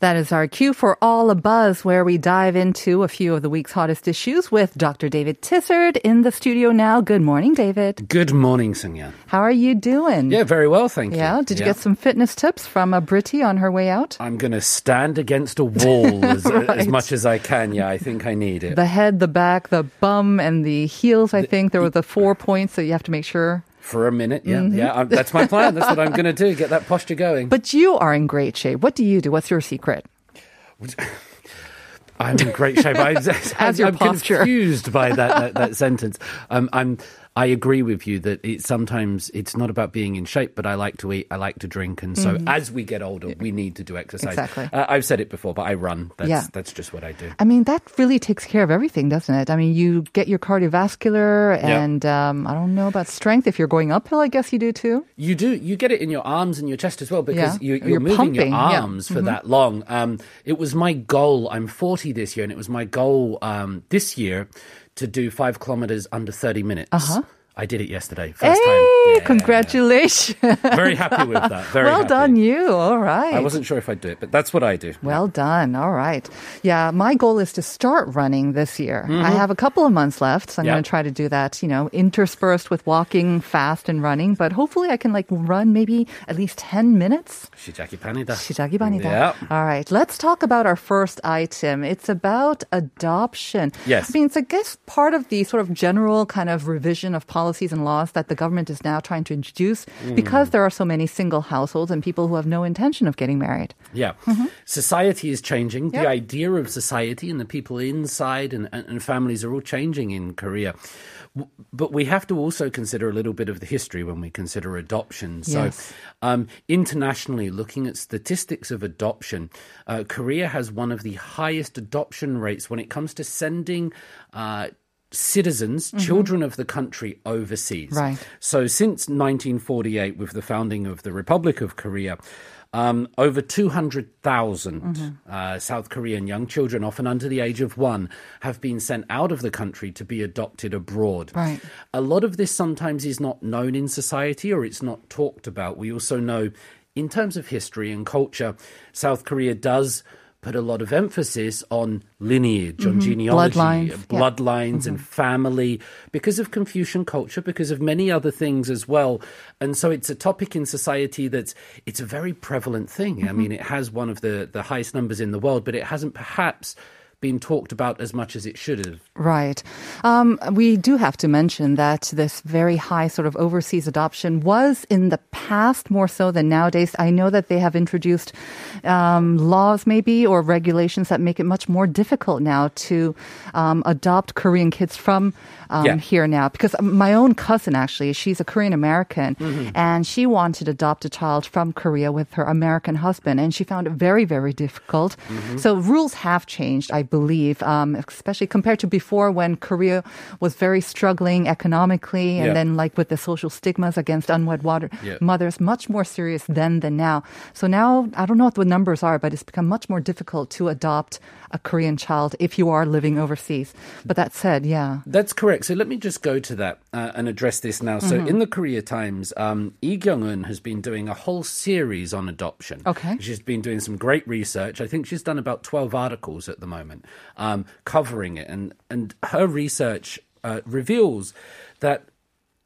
That is our cue for All a Buzz, where we dive into a few of the week's hottest issues with Dr. David Tizzard in the studio now. Good morning, David. Good morning, Sungyan. How are you doing? Yeah, very well, thank you. Yeah. Did you get some fitness tips from a Britty on her way out? I'm going to stand against a wall as, as much as I can. Yeah, I think I need it. The head, the back, the bum, and the heels. I think there were the four points that you have to make sure. For a minute, yeah, yeah. I'm, that's my plan. That's what I'm going to do. Get that posture going. But you are in great shape. What do you do? What's your secret? I'm in great shape. I, As your I'm posture. confused by that, that, that sentence. Um, I'm. I agree with you that it sometimes it's not about being in shape, but I like to eat, I like to drink, and so as we get older, we need to do exercise. Mm-hmm. Exactly. Uh, I've said it before, but I run. That's, Yeah. that's just what I do. I mean, that really takes care of everything, doesn't it? I mean, you get your cardiovascular Yeah. and um, I don't know about strength. If you're going uphill, I guess you do too. You do. You get it in your arms and your chest as well because Yeah. you, you're moving pumping, your yeah. Mm-hmm. arms for that long. Um, it was my goal. I'm 40 this year, and it was my goal um, this year to do five kilometers under 30 minutes. Uh-huh. I did it yesterday. First hey, time. Yeah. congratulations. Very happy with that. Very well happy. done, you. All right. I wasn't sure if I'd do it, but that's what I do. Well done. All right. Yeah, my goal is to start running this year. I have a couple of months left, so I'm Mm-hmm. Yeah. going to try to do that, you know, interspersed with walking fast and running. But hopefully I can like run maybe at least 10 minutes. 시작이 반이다. 시작이 반이다. Yeah. All right, let's talk about our first item. It's about adoption. Yes. I mean, it's, I guess, part of the sort of general kind of revision of policies and laws that the government is now trying to introduce Mm. because there are so many single households and people who have no intention of getting married. Yeah. Society is changing. Yep. The idea of society and the people inside and, and, and families are all changing in Korea. But we have to also consider a little bit of the history when we consider adoption. So, Yes. um, internationally, looking at statistics of adoption, uh, Korea has one of the highest adoption rates when it comes to sending. Uh, Citizens, children of the country overseas. Right. So since 1948, with the founding of the Republic of Korea, um, over 200,000 uh, South Korean young children, often under the age of one, have been sent out of the country to be adopted abroad. Right. A lot of this sometimes is not known in society or it's not talked about. We also know, in terms of history and culture, South Korea does put a lot of emphasis on lineage, on genealogy, Bloodlines, uh, yeah. bloodlines and family because of Confucian culture, because of many other things as well. And so it's a topic in society that's it's a very prevalent thing. I mean, it has one of the, the highest numbers in the world, but it hasn't perhaps been talked about as much as it should have. Right. Um, we do have to mention that this very high sort of overseas adoption was in the past more so than nowadays. I know that they have introduced um, laws maybe or regulations that make it much more difficult now to um, adopt Korean kids from um, Yeah. here now. Because my own cousin actually, she's a Korean American Mm-hmm. and she wanted to adopt a child from Korea with her American husband and she found it very, very difficult. Mm-hmm. So rules have changed, I believe, um, especially compared to before when Korea was very struggling economically and Yeah. then like with the social stigmas against unwed water, Yeah. mothers, much more serious then than now. So now, I don't know what the numbers are, but it's become much more difficult to adopt a Korean child if you are living overseas. But that said, yeah. That's correct. So let me just go to that uh, and address this now. So Mm-hmm. in the Korea Times, um, Lee Kyung-eun has been doing a whole series on adoption. Okay. She's been doing some great research. I think she's done about 12 articles at the moment um, covering it. And, and her research uh, reveals that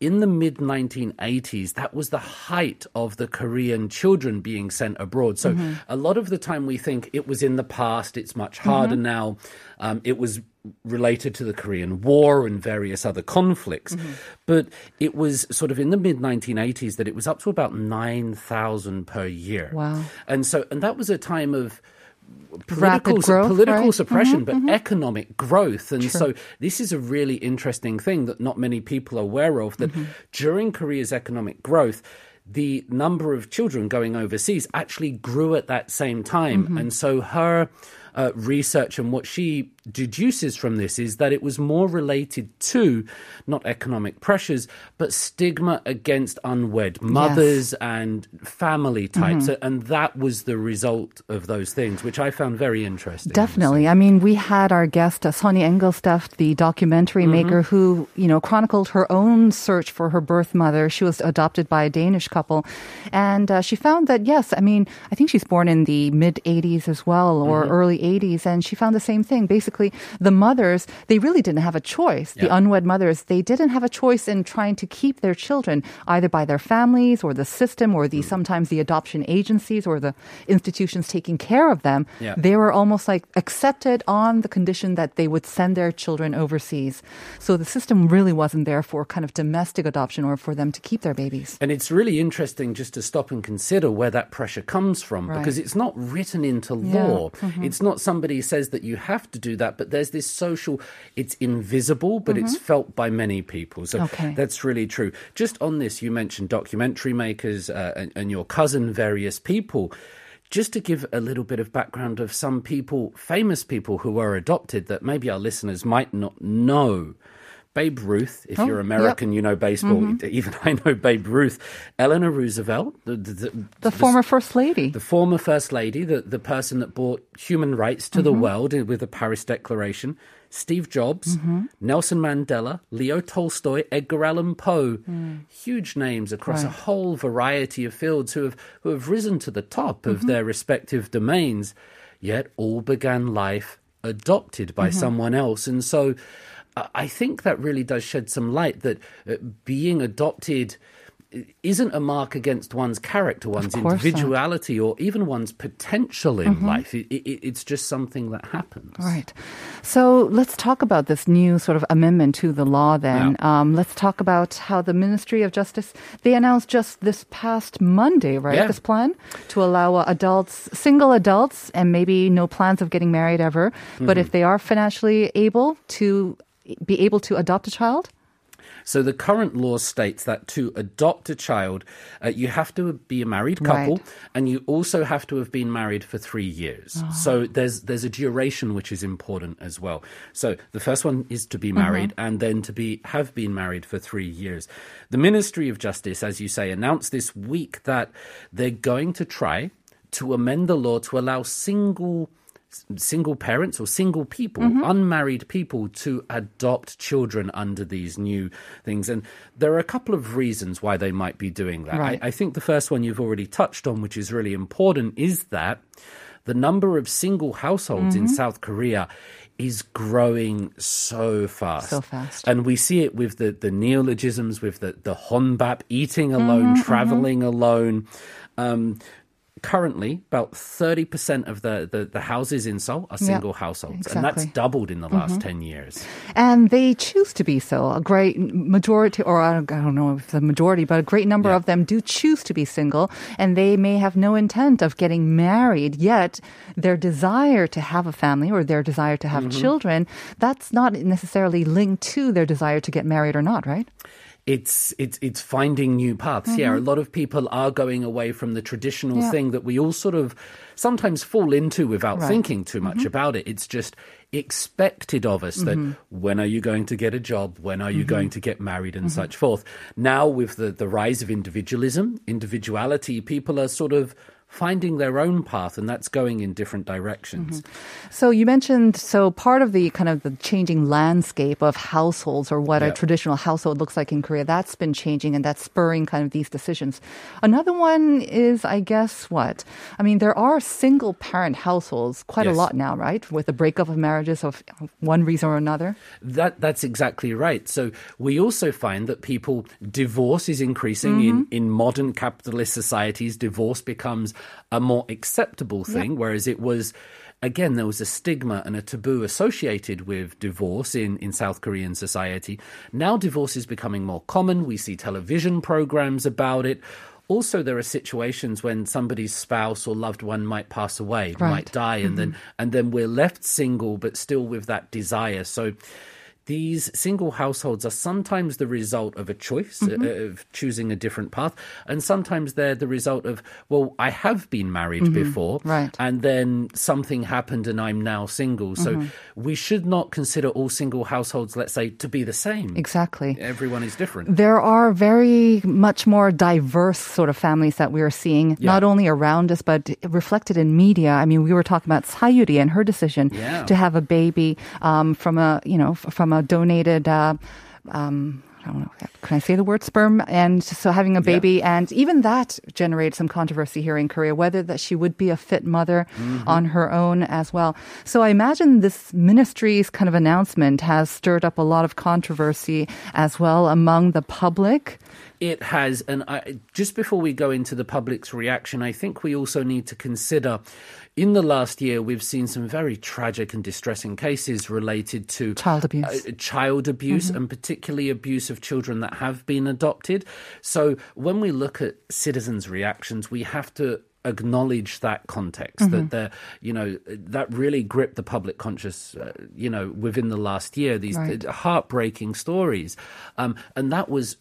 in the mid 1980s, that was the height of the Korean children being sent abroad. So a lot of the time we think it was in the past, it's much harder now. Um, it was related to the Korean War and various other conflicts. But it was sort of in the mid 1980s that it was up to about 9,000 per year. Wow. And so, and that was a time of political, growth, political right? Mm-hmm, suppression, but economic growth. And so this is a really interesting thing that not many people are aware of that Mm-hmm. during Korea's economic growth, the number of children going overseas actually grew at that same time. And so her uh, research and what she deduces from this is that it was more related to not economic pressures, but stigma against unwed mothers and family types. And that was the result of those things, which I found very interesting. Definitely. I mean, we had our guest, uh, Sonny the documentary maker, who, you know, chronicled her own search for her birth mother. She was adopted by a Danish couple. And uh, she found that, yes, I mean, I think she's born in the mid 80s as well, or early 80s. And she found the same thing. Basically, the mothers, they really didn't have a choice. The unwed mothers, they didn't have a choice in trying to keep their children, either by their families or the system or the Mm. sometimes the adoption agencies or the institutions taking care of them. Yeah. They were almost like accepted on the condition that they would send their children overseas. So the system really wasn't there for kind of domestic adoption or for them to keep their babies. And it's really interesting just to stop and consider where that pressure comes from Right. because it's not written into Yeah. law. It's not somebody says that you have to do that, but there's this social, it's invisible, but it's felt by many people. So Okay. that's really true. Just on this, you mentioned documentary makers uh, and, and your cousin, various people. Just to give a little bit of background of some people, famous people who were adopted that maybe our listeners might not know. Babe Ruth, if Oh, you're yep. American, you know baseball. Even I know Babe Ruth. Eleanor Roosevelt, the, the, the, The former first lady. the former first lady, the, the person that brought human rights to Mm-hmm. the world with the Paris Declaration, Steve Jobs, Mm-hmm. Nelson Mandela, Leo Tolstoy, Edgar Allan Poe, huge names across a Mm. Whole variety of fields who have who have risen to the top Mm-hmm. of their respective domains, yet all began life adopted by Mm-hmm. someone else, and so. I I think that really does shed some light that uh, being adopted isn't a mark against one's character, one's individuality, or even one's potential in life. It, it, it's just something that happens. Right. So let's talk about this new sort of amendment to the law then. Um, let's talk about how the Ministry of Justice, they announced just this past Monday, right? Yeah. This plan to allow adults, single adults, and maybe no plans of getting married ever. But Mm-hmm. if they are financially able to be able to adopt a child, So the current law states that to adopt a child, uh, you have to be a married couple, Right. and you also have to have been married for three years. Ah. So there's there's a duration which is important as well. So the first one is to be married, and then to be have been married for three years. The Ministry of Justice, as you say, announced this week that they're going to try to amend the law to allow single single parents or single people, mm-hmm. unmarried people, to adopt children under these new things. And there are a couple of reasons why they might be doing that. Right. I, I think the first one you've already touched on, which is really important, is that the number of single households in mm-hmm. South Korea is growing so fast. So fast. And we see it with the, the neologisms, with the, the honbap, eating alone, mm-hmm, traveling alone. Um, currently, about 30% of the, the, the houses in Seoul are single households. And that's. Mm-hmm. doubled in the last 10 years. and they choose to be so. A great majority, or I don't, know if the majority, but a great number Yeah. of them do choose to be single, and they may have no intent of getting married. Yet, their desire to have a family or their desire to have children, that's not necessarily linked to their desire to get married or not, right? It's it's it's finding new paths. Yeah, a lot of people are going away from the traditional Mm-hmm. Yeah. thing that we all sort of sometimes fall into without Right. thinking too much about it. It's just expected of us that Mm-hmm. when are you going to get a job? When are you going to get married and such forth. Now with the the rise of individualism, individuality, people are sort of finding their own path and that's going in different directions. Mm-hmm. So you mentioned so part of the kind of the changing landscape of households or what a traditional household looks like in Korea that's been changing and that's spurring kind of these decisions. Another one is I guess what? I mean there are single parent households quite a lot now, right? With the breakup of marriages of one reason or another. That that's exactly right. So we also find that people divorce is increasing in mm-hmm. in modern capitalist societies. Divorce becomes a more acceptable thing, whereas it was. Again, there was a stigma and a taboo associated with divorce in, in South Korean society. Now, divorce is becoming more common. We see television programs about it. Also, there are situations when somebody's spouse or loved one might pass away, Right. might die, and mm-hmm. then and then we're left single, but still with that desire. So these single households are sometimes the result of a choice Mm-hmm. uh, of choosing a different path, and sometimes they're the result of well, I have been married before, Mm-hmm. Right. and then something happened, and I'm now single. So Mm-hmm. we should not consider all single households, let's say, to be the same. Exactly. Everyone is different. There are very much more diverse sort of families that we are seeing, Yeah. not only around us, but reflected in media. I mean, we were talking about Sayuri and her decision Yeah. to have a baby um, from a, you know, f- from a donated, uh, um, I don't know, can I say the word sperm? And so having a baby, and even that generated some controversy here in Korea, whether that she would be a fit mother Mm-hmm. on her own as well. So I imagine this ministry's kind of announcement has stirred up a lot of controversy as well among the public. It has, and I, just before we go into the public's reaction, I think we also need to consider. In the last year, we've seen some very tragic and distressing cases related to Child abuse. uh, child abuse, and particularly abuse of children that have been adopted. So, when we look at citizens' reactions, we have to acknowledge that context that the you know that really gripped the public conscious uh, you know within the last year these Right. heartbreaking stories um, and that was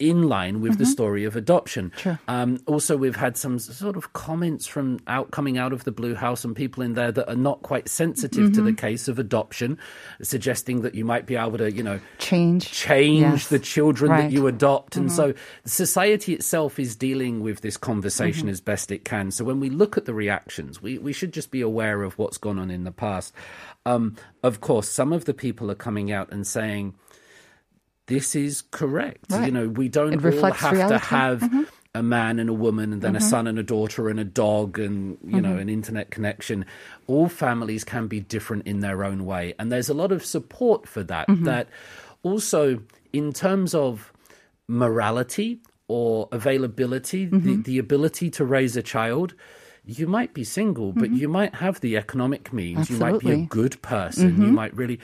in line with the story of adoption. Sure. Um, also, we've had some sort of comments from out coming out of the Blue House and people in there that are not quite sensitive to the case of adoption, suggesting that you might be able to, you know, Change. change Yes. the children Right. that you adopt. And so society itself is dealing with this conversation as best it can. So when we look at the reactions, we, we should just be aware of what's gone on in the past. Um, of course, some of the people are coming out and saying, this is correct. Right. You know, we don't all have reality. Mm-hmm. to have a man and a woman and then a son and a daughter and a dog and you know Mm-hmm. an internet connection all families can be different in their own way and there's a lot of support for that Mm-hmm. that also in terms of morality or availability Mm-hmm. the, the ability to raise a child you might be single but you might have the economic means you might be a Mm-hmm. Absolutely. Mm-hmm. good person you might really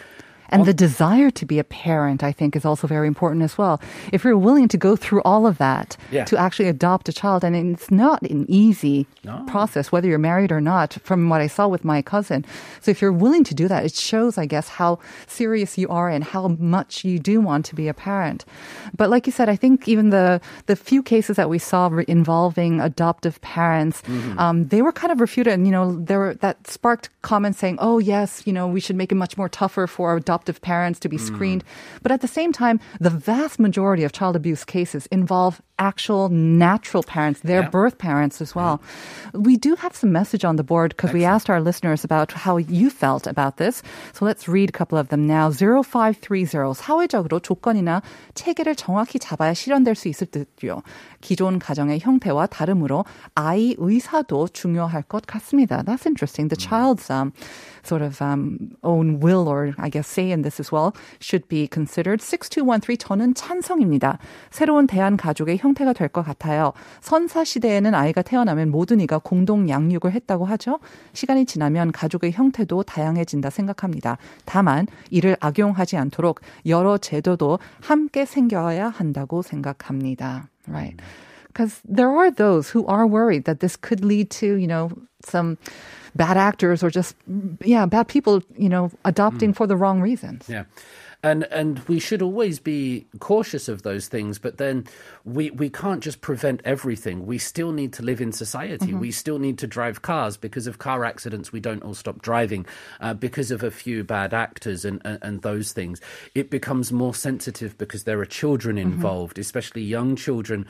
And the desire to be a parent, I think, is also very important as well. If you're willing to go through all of that Yeah. to actually adopt a child, and it's not an easy No. process, whether you're married or not, from what I saw with my cousin. So if you're willing to do that, it shows, I guess, how serious you are and how much you do want to be a parent. But like you said, I think even the, the few cases that we saw re- involving adoptive parents, um, they were kind of refuted. And, you know, there were, that sparked comments saying, oh, yes, you know, we should make it much more tougher for adoptive parents to be screened. But at the same time, the vast majority of child abuse cases involve actual natural parents, their Yeah. birth parents as well. We do have some message on the board because we asked our listeners about how you felt about this. So let's read a couple of them now. 0530 사회적으로 조건이나 체계를 정확히 잡아야 실현될 수 있을 듯요. 기존 가정의 형태와 다름으로 아이 의사도 중요할 것 같습니다. That's interesting. The child's um, sort of um, own will or I guess say in this as well should be considered. 6213 저는 찬성입니다. 새로운 대한 가족의 형태가 될 것 같아요. 선사 시대에는 아이가 태어나면 모든 이가 공동 양육을 했다고 하죠. 시간이 지나면 가족의 형태도 다양해진다 생각합니다. 다만 이를 악용하지 않도록 여러 제도도 함께 생겨야 한다고 생각합니다. Right. Because there are those who are worried that this could lead to, you know, some bad actors or just, yeah, bad people, you know, adopting hmm. for the wrong reasons. Yeah. And and we should always be cautious of those things, but then we, we can't just prevent everything. We still need to live in society. Mm-hmm. We still need to drive cars because of car accidents. We don't all stop driving uh, because of a few bad actors and, and, and those things. It becomes more sensitive because there are children mm-hmm. involved, especially young children.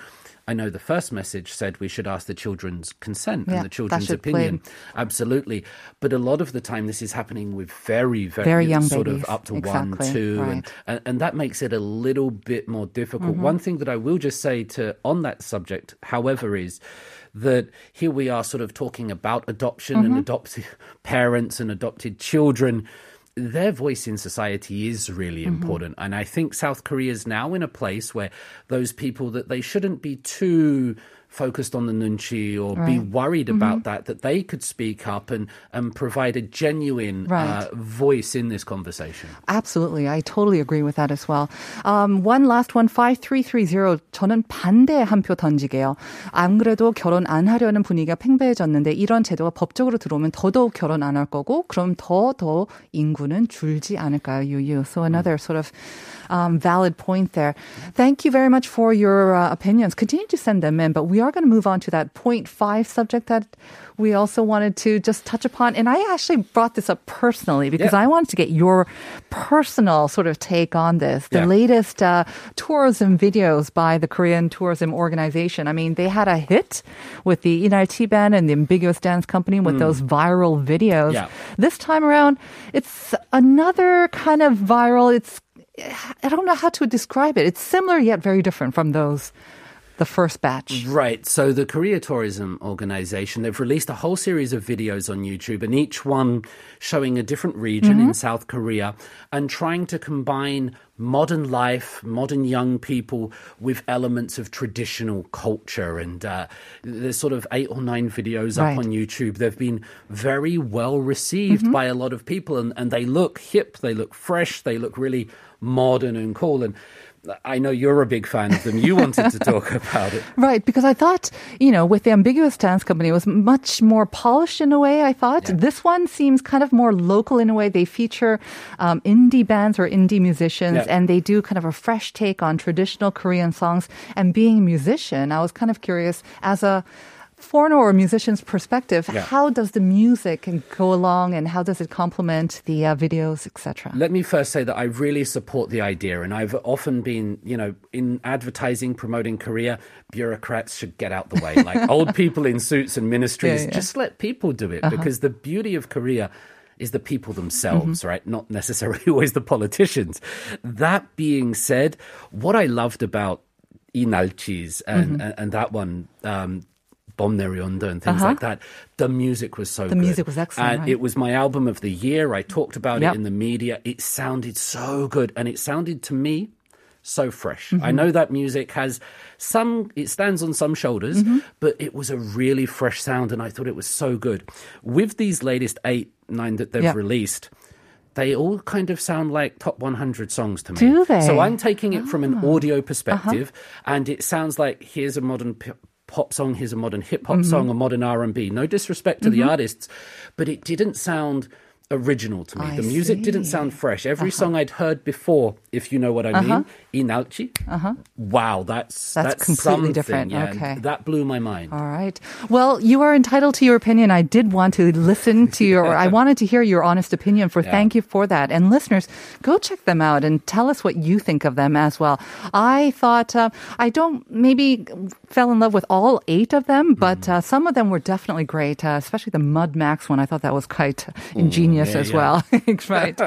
I know the first message said we should ask the children's consent Yeah, and the children's should play- opinion. Absolutely. But a lot of the time, this is happening with very, very, Very young sort babies. of up to one, two, and, right. and and that makes it a little bit more difficult. Mm-hmm. One thing that I will just say to on that subject, however, is that here we are sort of talking about adoption and Mm-hmm. adopted parents and adopted children. Their voice in society is really Mm-hmm. important. And I think South Korea is now in a place where those people that they shouldn't be too focused on the nunchi or be Right. worried about that, that they could speak up and, and provide a genuine Right. uh, voice in this conversation. Absolutely. I totally agree with that as well. Um, one last one, 5330. 저는 반대 한 표 던지게요. 안 그래도 결혼 안 하려는 분위기가 팽배해졌는데 이런 제도가 법적으로 들어오면 더더욱 결혼 안 할 거고 그럼 더 더 인구는 줄지 않을까요, 유유. So another sort of um, valid point there. Thank you very much for your uh, opinions. Continue to send them in, but we are going to move on to that point five subject that we also wanted to just touch upon. And I actually brought this up personally because Yeah. I wanted to get your personal sort of take on this. The Yeah. latest uh, tourism videos by the Korean Tourism Organization. I mean, they had a hit with the Inalchi band and the Ambiguous Dance Company with those viral videos. Yeah. This time around, it's another kind of viral. It's I don't know how to describe it. It's similar yet very different from those the first batch. Right. So the Korea Tourism Organization, they've released a whole series of videos on YouTube and each one showing a different region Mm-hmm. in South Korea and trying to combine modern life, modern young people with elements of traditional culture. And uh, there's sort of eight or nine videos Right. up on YouTube. They've been very well received Mm-hmm. by a lot of people and, and they look hip, they look fresh, they look really modern and cool. And I know you're a big fan of them. You wanted to talk about it. Right, because I thought, you know, with the ambiguous dance company, it was much more polished in a way, I thought. This one seems kind of more local in a way. They feature um, indie bands or indie musicians, Yeah. and they do kind of a fresh take on traditional Korean songs. And being a musician, I was kind of curious as a foreigner or musician's perspective, Yeah. how does the music go along and how does it complement the uh, videos, etc.? Let me first say that I really support the idea, and I've often been, you know, in advertising, promoting Korea, bureaucrats should get out the way. Like old people in suits and ministries, Yeah, yeah. just let people do it because the beauty of Korea is the people themselves, right? Not necessarily always the politicians. That being said, what I loved about Inalchis and, and, and that one, um, Bom Nerionda and things like that, the music was so Uh-huh. The good. music was excellent, And right? it was my album of the year. I talked about Yep. it in the media. It sounded so good. And it sounded to me so fresh. Mm-hmm. I know that music has some, it stands on some shoulders, Mm-hmm. but it was a really fresh sound. And I thought it was so good. With these latest eight, nine that they've Yeah. released, they all kind of sound like top 100 songs to me. Do they? Ah. Uh-huh. So I'm taking it from an audio perspective, and it sounds like here's a modern p- pop song, here's a modern hip hop Mm-hmm. song, a modern R&B. No disrespect to the artists, but it didn't sound original to me. I the music didn't. Uh-huh. sound fresh. Every song I'd heard before, if you know what I mean, Inalchi. Wow, that's Uh-huh. That's completely something, different. yeah, Okay. that blew my mind. All right. Well, you are entitled to your opinion. I did want to listen to your, I wanted to hear your honest opinion for thank you for that. And listeners, go check them out and tell us what you think of them as well. I thought, uh, I don't maybe fell in love with all eight of them, but uh, some of them were definitely great, uh, especially the Mud Max one. I thought that was quite ingenious yeah, as yeah. well. right.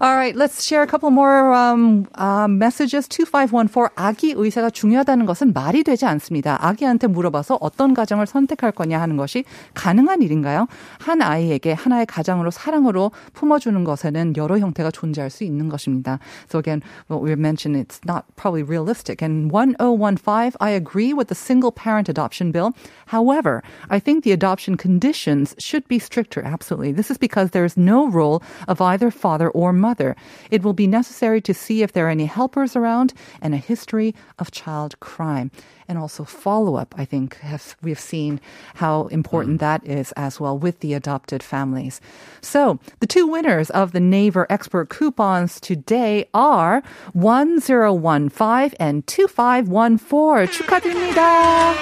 All right. Let's share a couple more um, uh, messages. 2514 아기 의사가 중요하다는 것은 말이 되지 않습니다. 아기한테 물어봐서 어떤 가정을 선택할 거냐 하는 것이 가능한 일인가요? 한 아이에게 하나의 가정으로 사랑으로 품어주는 것에는 여러 형태가 존재할 수 있는 것입니다. So again, what we mentioned, it's not probably realistic. And 1015, I agree with the single parent adoption bill. However, I think the adoption conditions should be stricter. Absolutely. This is because there is no role of either father or mother. It will be necessary to see if there are any helpers around and a history of child crime. And also follow up, I think have, we've seen how important that is as well with the adopted families. So the two winners of the Naver Expert coupons today are 1015 and 2514. 축하드립니다.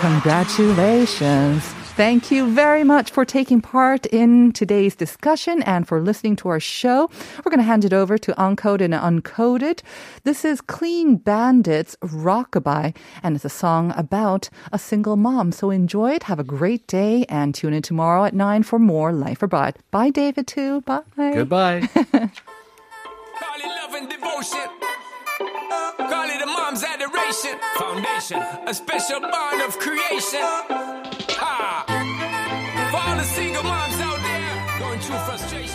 Congratulations. Thank you very much for taking part in today's discussion and for listening to our show. We're going to hand it over to Uncoded and Uncoded. This is Clean Bandits Rockabye, and it's a song about a single mom. So enjoy it, have a great day, and tune in tomorrow at 9 for more Life Abroad. Bye, David, too. Bye. Goodbye. Call it love and devotion. Uh, call it a mom's adoration. Foundation, a special bond of creation. Ha! For all the single moms out there going through frustration.